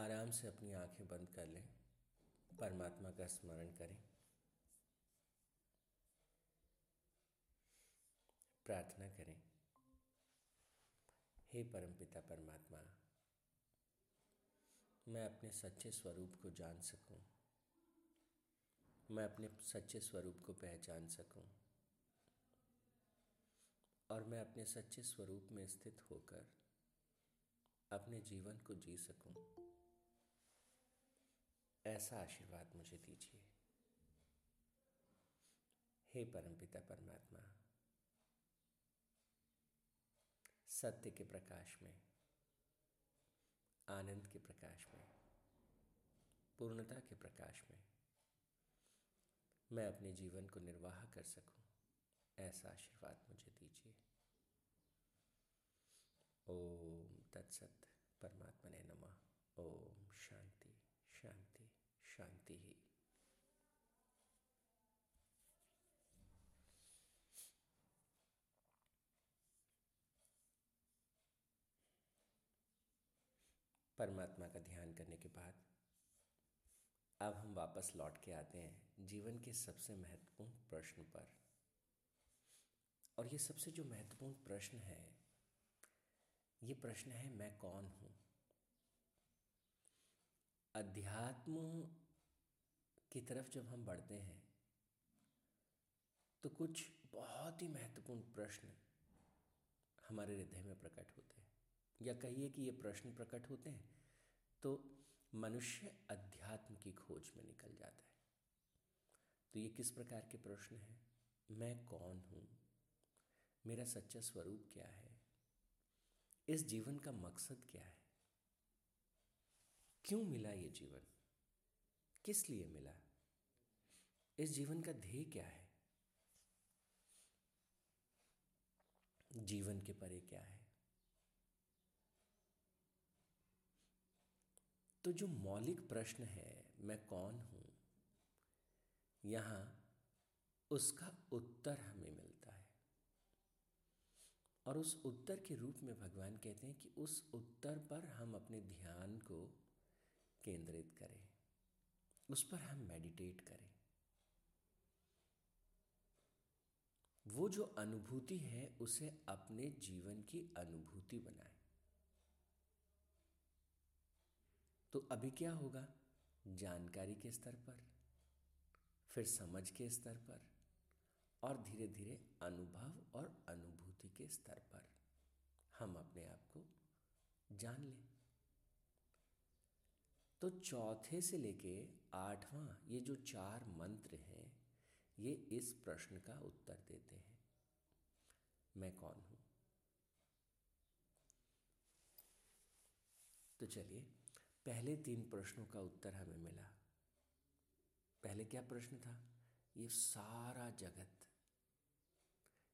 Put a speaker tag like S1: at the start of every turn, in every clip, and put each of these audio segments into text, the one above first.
S1: आराम से अपनी आँखें बंद कर लें परमात्मा का स्मरण करें। प्रार्थना करें हे परमपिता परमात्मा मैं अपने सच्चे स्वरूप को जान सकूँ, मैं अपने सच्चे स्वरूप को पहचान सकूँ। और मैं अपने सच्चे स्वरूप में स्थित होकर अपने जीवन को जी सकूँ। ऐसा आशीर्वाद मुझे दीजिए। हे परमपिता परमात्मा, सत्य के प्रकाश में, आनंद के प्रकाश में, पूर्णता के प्रकाश में, मैं अपने जीवन को निर्वाह कर सकूँ, ऐसा आशीर्वाद मुझे दीजिए। ओम तत्सत परमात्मा ने नमः। ओम शांति शांति। शांति ही। परमात्मा का ध्यान करने के बाद, अब हम वापस लौट के आते हैं जीवन के सबसे महत्वपूर्ण प्रश्न पर। और ये सबसे जो महत्वपूर्ण प्रश्न है, ये प्रश्न है मैं कौन हूँ? अध्यात्म की तरफ़ जब हम बढ़ते हैं तो कुछ बहुत ही महत्वपूर्ण प्रश्न हमारे हृदय में प्रकट होते हैं। या कहिए कि ये प्रश्न प्रकट होते हैं तो मनुष्य अध्यात्म की खोज में निकल जाता है। तो ये किस प्रकार के प्रश्न हैं? मैं कौन हूँ? मेरा सच्चा स्वरूप क्या है? इस जीवन का मकसद क्या है? क्यों मिला ये जीवन? किस लिए मिला? इस जीवन का ध्येय क्या है? जीवन के परे क्या है? तो जो मौलिक प्रश्न है, मैं कौन हूँ? यहाँ उसका उत्तर हमें मिलता है। और उस उत्तर के रूप में भगवान कहते हैं कि उस उत्तर पर हम अपने ध्यान को केंद्रित करें। उस पर हम मेडिटेट करें। वो जो अनुभूति है, उसे अपने जीवन की अनुभूति बनाए। तो अभी क्या होगा? जानकारी के स्तर पर, फिर समझ के स्तर पर, और धीरे धीरे अनुभव और अनुभूति के स्तर पर हम अपने आप को जान लें। तो चौथे से लेके आठवां ये जो चार मंत्र हैं, ये इस प्रश्न का उत्तर देते हैं। मैं कौन हूँ? तो चलिए, पहले तीन प्रश्नों का उत्तर हमें मिला। पहले क्या प्रश्न था? ये सारा जगत,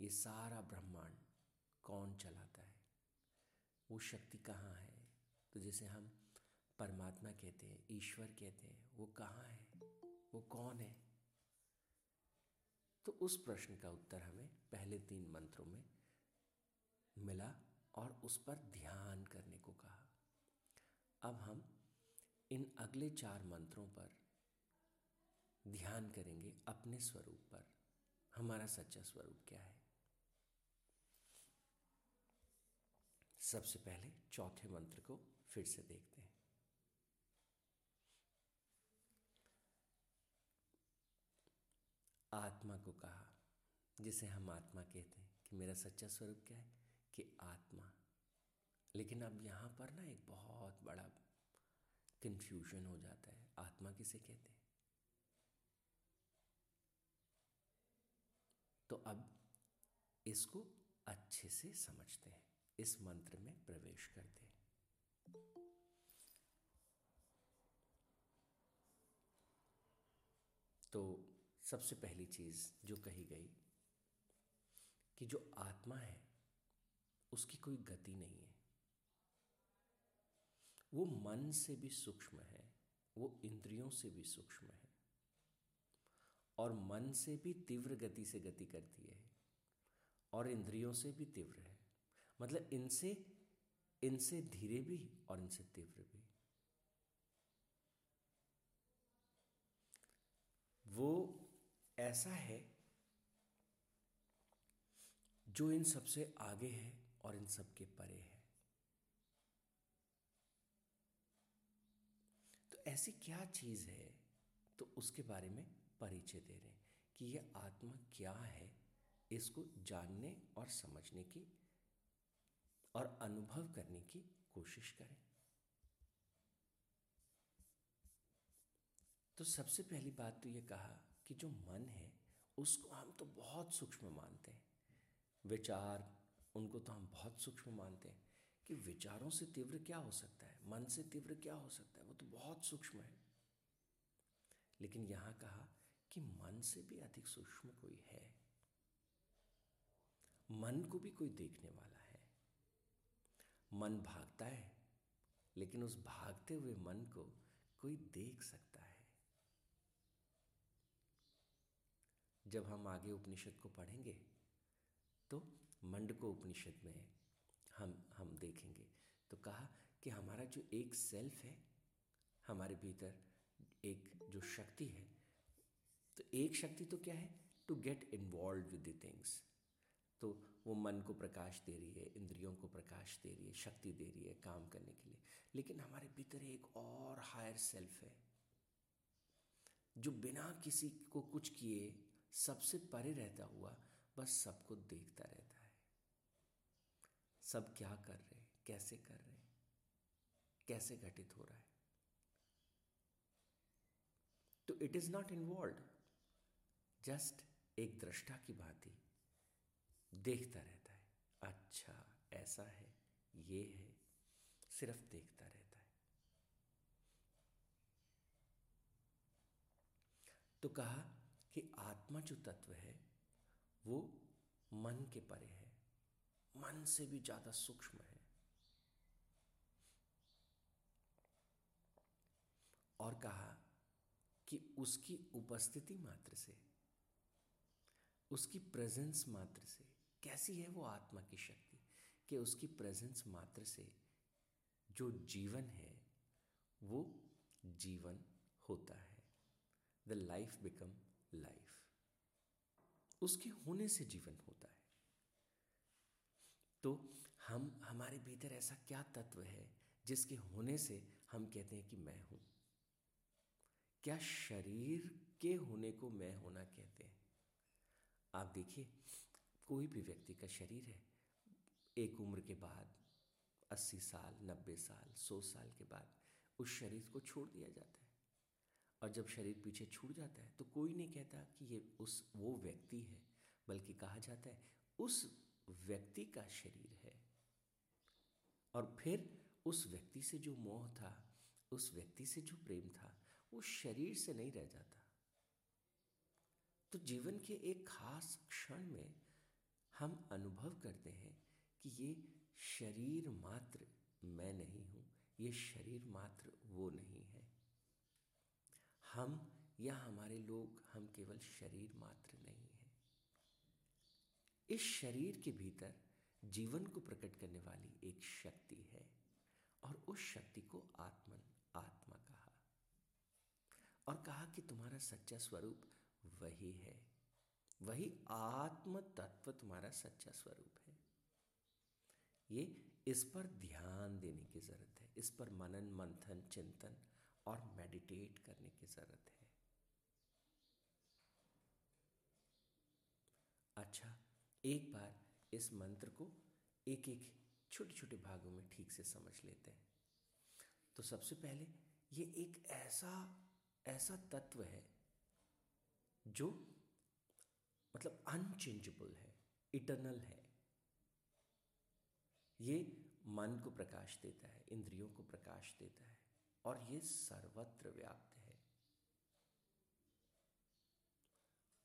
S1: ये सारा ब्रह्मांड कौन चलाता है? वो शक्ति कहाँ है? तो जैसे हम परमात्मा कहते हैं, ईश्वर कहते हैं, वो कहाँ है? वो कौन है? तो उस प्रश्न का उत्तर हमें पहले तीन मंत्रों में मिला और उस पर ध्यान करने को कहा। अब हम इन अगले चार मंत्रों पर ध्यान करेंगे अपने स्वरूप पर। हमारा सच्चा स्वरूप क्या है? सबसे पहले चौथे मंत्र को फिर से देखते हैं। आत्मा को कहा, जिसे हम आत्मा कहते हैं, कि मेरा सच्चा स्वरूप क्या है? कि आत्मा। लेकिन अब यहाँ पर ना एक बहुत बड़ा कंफ्यूजन हो जाता है। आत्मा किसे कहते हैं? तो अब इसको अच्छे से समझते हैं। इस मंत्र में प्रवेश करते हैं। तो सबसे पहली चीज़ जो कही गई कि जो आत्मा है, उसकी कोई गति नहीं है। वो मन से भी सूक्ष्म है, वो इंद्रियों से भी सूक्ष्म है और मन से भी तीव्र गति से गति करती है और इंद्रियों से भी तीव्र है। मतलब इनसे इनसे धीरे भी और इनसे तीव्र भी। वो ऐसा है जो इन सबसे आगे है और इन सब के परे है। तो ऐसी क्या चीज़ है? तो उसके बारे में परिचय दे रहे हैं कि यह आत्मा क्या है, इसको जानने और समझने की और अनुभव करने की कोशिश करें। तो सबसे पहली बात तो ये कहा कि जो मन है, उसको हम तो बहुत सूक्ष्म मानते हैं। विचार, उनको तो हम बहुत सूक्ष्म मानते हैं कि विचारों से तीव्र क्या हो सकता है? मन से तीव्र क्या हो सकता है? वो तो बहुत सूक्ष्म है। लेकिन यहाँ कहा कि मन से भी अधिक सूक्ष्म कोई है। मन को भी कोई देखने वाला है। मन भागता है, लेकिन उस भागते हुए मन को कोई देख सकता है जब हम आगे उपनिषद को पढ़ेंगे तो मंडको उपनिषद में हम हम देखेंगे। तो कहा कि हमारा जो एक सेल्फ है, हमारे भीतर एक जो शक्ति है तो एक शक्ति तो क्या है? To get involve with the things तो वो मन को प्रकाश दे रही है, इंद्रियों को प्रकाश दे रही है, शक्ति दे रही है काम करने के लिए। लेकिन हमारे भीतर एक और हायर सेल्फ है, जो बिना किसी को कुछ किए सबसे परे रहता हुआ बस सबको देखता रहता है। सब क्या कर रहे हैं? कैसे कर रहे हैं? कैसे घटित हो रहा है? तो it is not involve just एक दृष्टा की भांति देखता रहता है। अच्छा ऐसा है, ये है, सिर्फ़ देखता रहता है। तो कहा कि आत्मा जो तत्व है, वो मन के परे है। मन से भी ज़्यादा सूक्ष्म है। और कहा कि उसकी उपस्थिति मात्र से, उसकी प्रेजेंस मात्र से, कैसी है वो आत्मा की शक्ति? कि उसकी प्रेजेंस मात्र से जो जीवन है, वो जीवन होता है। द लाइफ बिकम लाइफ उसके होने से जीवन होता है। तो हम, हमारे भीतर ऐसा क्या तत्व है जिसके होने से हम कहते हैं कि मैं हूँ? क्या शरीर के होने को मैं होना कहते हैं? आप देखिए, कोई भी व्यक्ति का शरीर है, एक उम्र के बाद, अस्सी साल, नब्बे साल, सौ साल के बाद, उस शरीर को छोड़ दिया जाता है। और जब शरीर पीछे छूट जाता है तो कोई नहीं कहता कि ये उस, वो व्यक्ति है, बल्कि कहा जाता है, उस व्यक्ति का शरीर है। और फिर उस व्यक्ति से जो मोह था, उस व्यक्ति से जो प्रेम था, वो शरीर से नहीं रह जाता। तो जीवन के एक खास क्षण में हम अनुभव करते हैं कि ये शरीर मात्र मैं नहीं हूँ, ये शरीर मात्र वो नहीं हम या हमारे लोग हम केवल शरीर मात्र नहीं है। इस शरीर के भीतर जीवन को प्रकट करने वाली एक शक्ति है और उस शक्ति को आत्मन, आत्मा कहा। और कहा कि तुम्हारा सच्चा स्वरूप वही है। वही आत्म तत्व तुम्हारा सच्चा स्वरूप है। ये इस पर ध्यान देने की ज़रूरत है। इस पर मनन, मंथन, चिंतन और मेडिटेट करने की ज़रूरत है। अच्छा एक बार इस मंत्र को एक एक छोटे छोटे भागों में ठीक से समझ लेते हैं। तो सबसे पहले ये एक ऐसा ऐसा तत्व है जो मतलब अनचेंजेबल है इटरनल है। ये मन को प्रकाश देता है, इंद्रियों को प्रकाश देता है। और ये सर्वत्र व्याप्त है।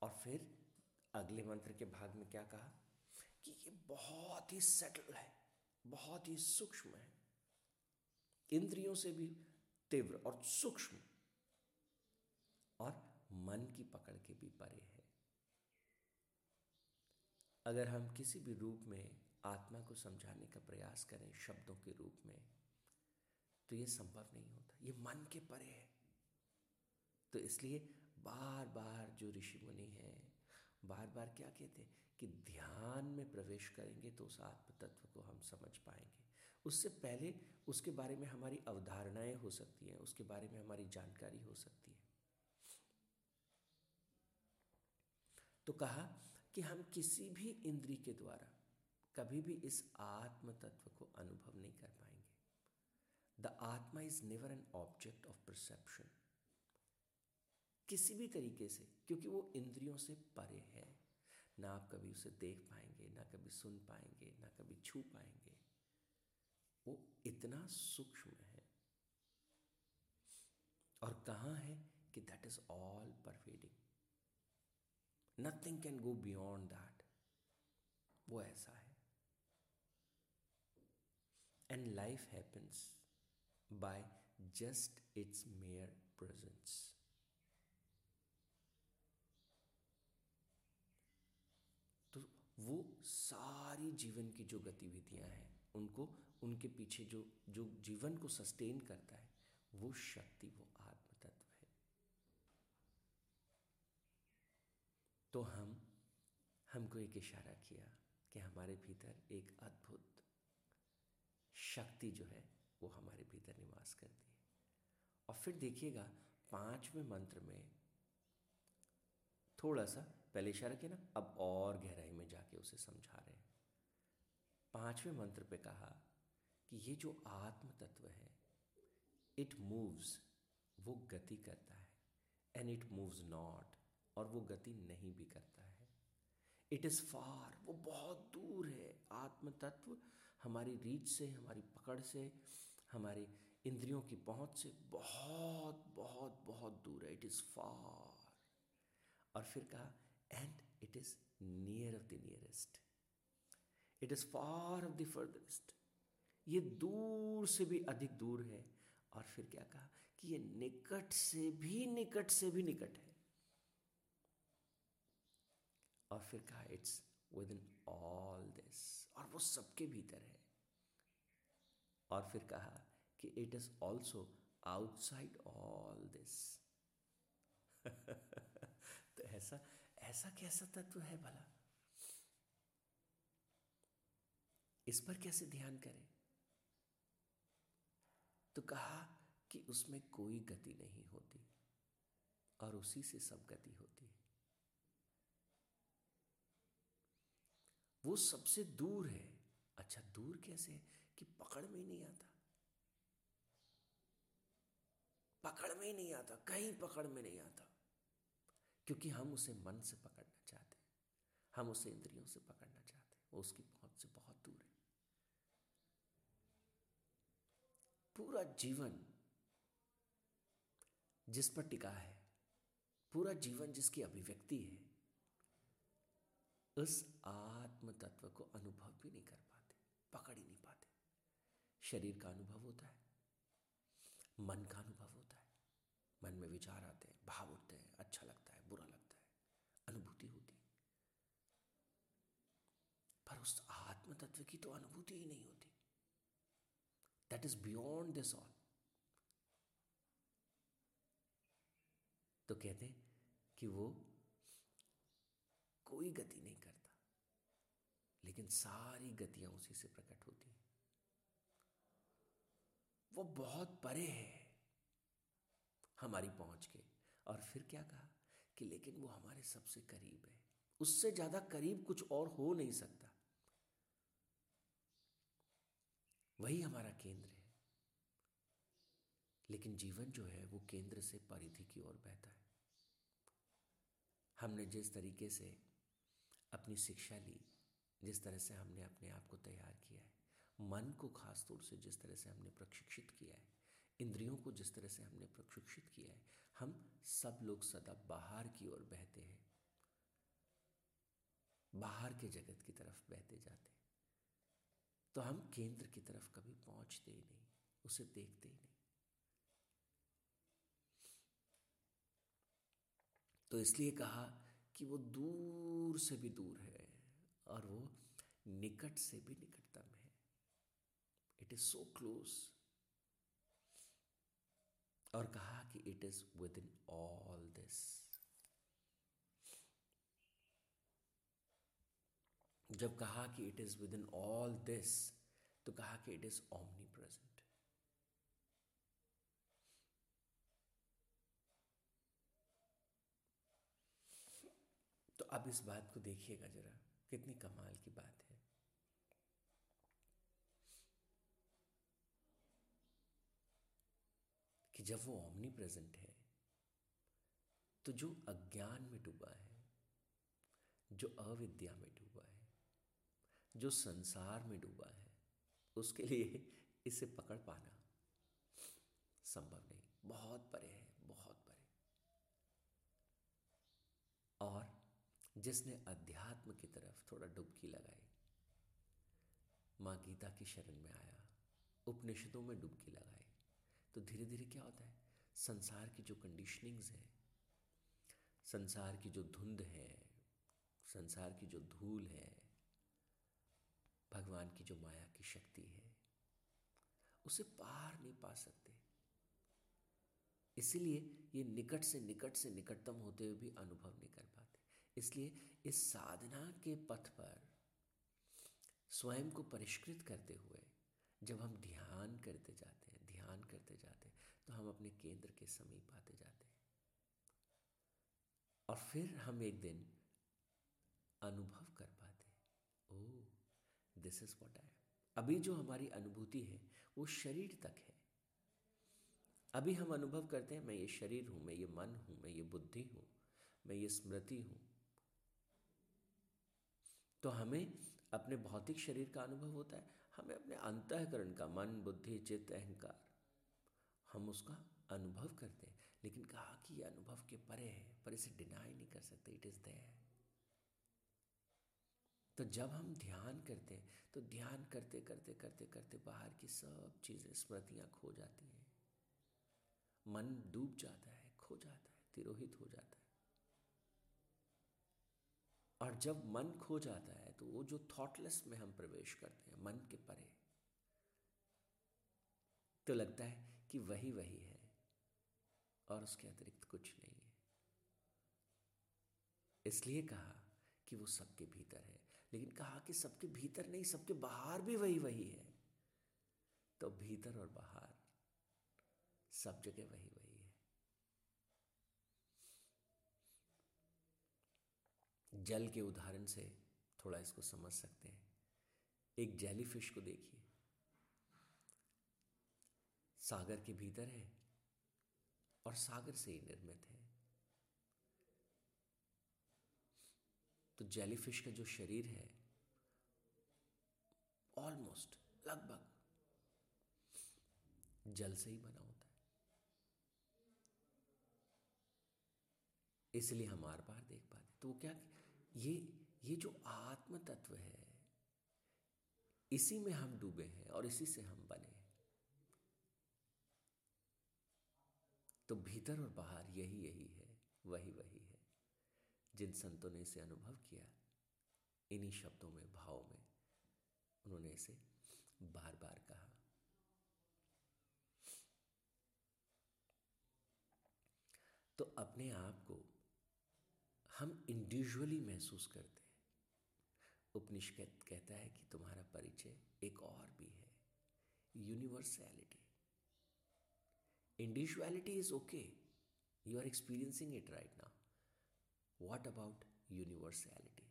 S1: और फिर अगले मंत्र के भाग में क्या कहा? कि ये बहुत ही सेटल है, बहुत ही सूक्ष्म है। इंद्रियों से भी तीव्र और सूक्ष्म और मन की पकड़ के भी परे है। अगर हम किसी भी रूप में आत्मा को समझाने का प्रयास करें, शब्दों के रूप में तो ये संभव नहीं होता, ये मन के परे है। तो इसलिए बार बार जो ऋषि मुनि हैं बार बार क्या कहते हैं कि ध्यान में प्रवेश करेंगे तो उस आत्म तत्व को हम समझ पाएँगे। उससे पहले उसके बारे में हमारी अवधारणाएँ हो सकती हैं, उसके बारे में हमारी जानकारी हो सकती है। तो कहा कि हम किसी भी इंद्री के द्वारा कभी भी इस आत्म तत्व को अनुभव नहीं कर पाएँगे। The atma is never an object of perception किसी भी तरीके से, क्योंकि वो इंद्रियों से परे है। ना आप कभी उसे देख पाएँगे, ना कभी सुन पाएँगे, ना कभी छू पाएँगे। वो इतना सूक्ष्म है। और कहाँ है कि that is all pervading nothing can go beyond that वो ऐसा है। And life happens by just it's mere presence तो वो सारी जीवन की जो गतिविधियाँ हैं, उनको, उनके पीछे जो जो जीवन को सस्टेन करता है, वो शक्ति, वो आत्म तत्व है। तो हम, हमको एक इशारा किया कि हमारे भीतर एक अद्भुत शक्ति जो है वो हमारे भीतर निवास करती है और फिर देखिएगा, पाँचवें मंत्र में थोड़ा सा पहले इशारा किया ना, अब और गहराई में जाके उसे समझा रहे हैं। पाँचवें मंत्र पे कहा कि ये जो आत्म तत्व है इट मूव्स वो गति करता है। एंड इट मूव्स नॉट और वो गति नहीं भी करता है। इट इज़ फार वो बहुत दूर है। आत्म तत्व हमारी रीच से, हमारी पकड़ से हमारी इंद्रियों की पहुँच से बहुत बहुत बहुत दूर है। इट इज़ फार और फिर कहा and it is near of the nearest it is far of the furtherest ये दूर से भी अधिक दूर है। और फिर क्या कहा, कि ये निकट से भी, निकट से भी निकट है. और फिर कहा it's within all this और वो सबके भीतर है। और फिर कहा कि it is also outside all this तो ऐसा ऐसा कैसा तत्व है भला? इस पर कैसे ध्यान करें? तो कहा कि उसमें कोई गति नहीं होती और उसी से सब गति होती है। वो सबसे दूर है। अच्छा दूर कैसे है? कि पकड़ में ही नहीं आता। पकड़ में ही नहीं आता, कहीं पकड़ में नहीं आता। क्योंकि हम उसे मन से पकड़ना चाहते हैं, हम उसे इंद्रियों से पकड़ना चाहते हैं, वो उसकी पहुँच से बहुत दूर है। पूरा जीवन जिस पर टिका है, पूरा जीवन जिसकी अभिव्यक्ति है उस आत्म तत्व को अनुभव भी नहीं कर पाते, पकड़ ही नहीं पाते। शरीर का अनुभव होता है। मन का अनुभव होता है। मन में विचार आते हैं, भाव उठते हैं अच्छा लगता है, बुरा लगता है, अनुभूति होती है। पर उस आत्म तत्व की तो अनुभूति ही नहीं होती। That is beyond this all तो कहते हैं कि वो कोई गति नहीं करता, लेकिन सारी गतियाँ उसी से प्रकट होती वो बहुत परे है हमारी पहुँच के। और फिर क्या कहा कि लेकिन वो हमारे सबसे करीब है। उससे ज़्यादा करीब कुछ और हो नहीं सकता। वही हमारा केंद्र है। लेकिन जीवन जो है वो केंद्र से परिधि की ओर बहता है। हमने जिस तरीके से अपनी शिक्षा ली, जिस तरह से हमने अपने आप को तैयार किया है मन को खास तौर से जिस तरह से हमने प्रशिक्षित किया है, इंद्रियों को जिस तरह से हमने प्रशिक्षित किया है, हम सब लोग सदा बाहर की ओर बहते हैं। बाहर के जगत की तरफ़ बहते जाते हैं। तो हम केंद्र की तरफ़ कभी पहुँचते ही नहीं, उसे देखते ही नहीं। तो इसलिए कहा कि वो दूर से भी दूर है और वो निकट से भी निकटतम इट इज़ सो क्लोज और कहा कि it is within all this जब कहा कि it is within all this तो कहा कि इट इज़ ऑमनी प्रेजेंट तो अब इस बात को देखिएगा जरा, कितनी कमाल की बात है। जब वो ओमनी प्रेजेंट है तो जो अज्ञान में डूबा है, जो अविद्या में डूबा है, जो संसार में डूबा है, उसके लिए इसे पकड़ पाना संभव नहीं। बहुत परे है, बहुत परे। और जिसने अध्यात्म की तरफ़ थोड़ा डुबकी लगाई, माँ गीता की शरण में आया, उपनिषदों में डुबकी लगाई तो धीरे धीरे क्या होता है? संसार की जो कंडीशनिंग्स हैं, संसार की जो धुंध है, संसार की जो धूल है, भगवान की जो माया की शक्ति है, उसे पार नहीं पा सकते। इसीलिए ये निकट से निकट से निकटतम होते हुए भी अनुभव नहीं कर पाते। इसलिए इस साधना के पथ पर स्वयं को परिष्कृत करते हुए जब हम ध्यान करते जाते ध्यान करते जाते हैं तो हम अपने केंद्र के समीप आते जाते हैं। और फिर हम एक दिन अनुभव कर पाते oh this is what I अभी जो हमारी अनुभूति है, वो शरीर तक है। अभी हम अनुभव करते हैं, मैं ये शरीर हूँ, मैं ये मन हूँ, मैं ये बुद्धि हूँ, मैं ये स्मृति हूँ। तो हमें अपने भौतिक शरीर का अनुभव होता है, हमें अपने अंतकरण का, मन, बुद्धि, चित्त, अहंकार हम उसका अनुभव करते हैं। लेकिन कहा कि यह अनुभव के परे है, पर इसे डिनाई नहीं कर सकते इट इज़ देयर तो जब हम ध्यान करते हैं तो ध्यान करते करते करते करते बाहर की सब चीज़ें, स्मृतियाँ खो जाती हैं। मन डूब जाता है, खो जाता है, तिरोहित हो जाता है। और जब मन खो जाता है तो वो जो थॉटलेस में हम प्रवेश करते हैं, मन के परे। तो लगता है कि वही वही है और उसके अतिरिक्त कुछ नहीं है। इसलिए कहा कि वो सबके भीतर है। लेकिन कहा कि सबके भीतर नहीं, सबके बाहर भी वही वही है। तो भीतर और बाहर सब जगह वही वही है। जल के उदाहरण से थोड़ा इसको समझ सकते हैं। एक जेलीफिश को देखिए। सागर के भीतर है और सागर से ही निर्मित है। तो जेलीफिश का जो शरीर है ऑलमोस्ट लगभग, जल से ही बना होता है। इसलिए हम आर पार देख पाते। तो वो क्या ये ये जो आत्म तत्व है, इसी में हम डूबे हैं और इसी से हम बने हैं। तो भीतर और बाहर यही यही है, वही वही है। जिन संतों ने इसे अनुभव किया, इन्हीं शब्दों में, भाव में उन्होंने इसे बार बार कहा। तो अपने आप को हम इंडिविजुअली महसूस करते हैं। उपनिषद कहता है कि तुम्हारा परिचय एक और भी है universality individuality is okay you are experiencing it right now what about universality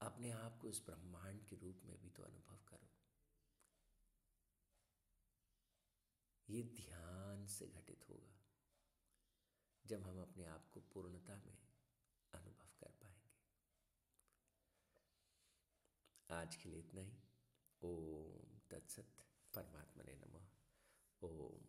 S1: अपने आप को इस ब्रह्मांड के रूप में भी तो अनुभव करो। ये ध्यान से घटित होगा, जब हम अपने आप को पूर्णता में अनुभव कर पाएँगे। आज के लिए इतना ही। ओम तत्सत परमात्मा ने नमः। ओम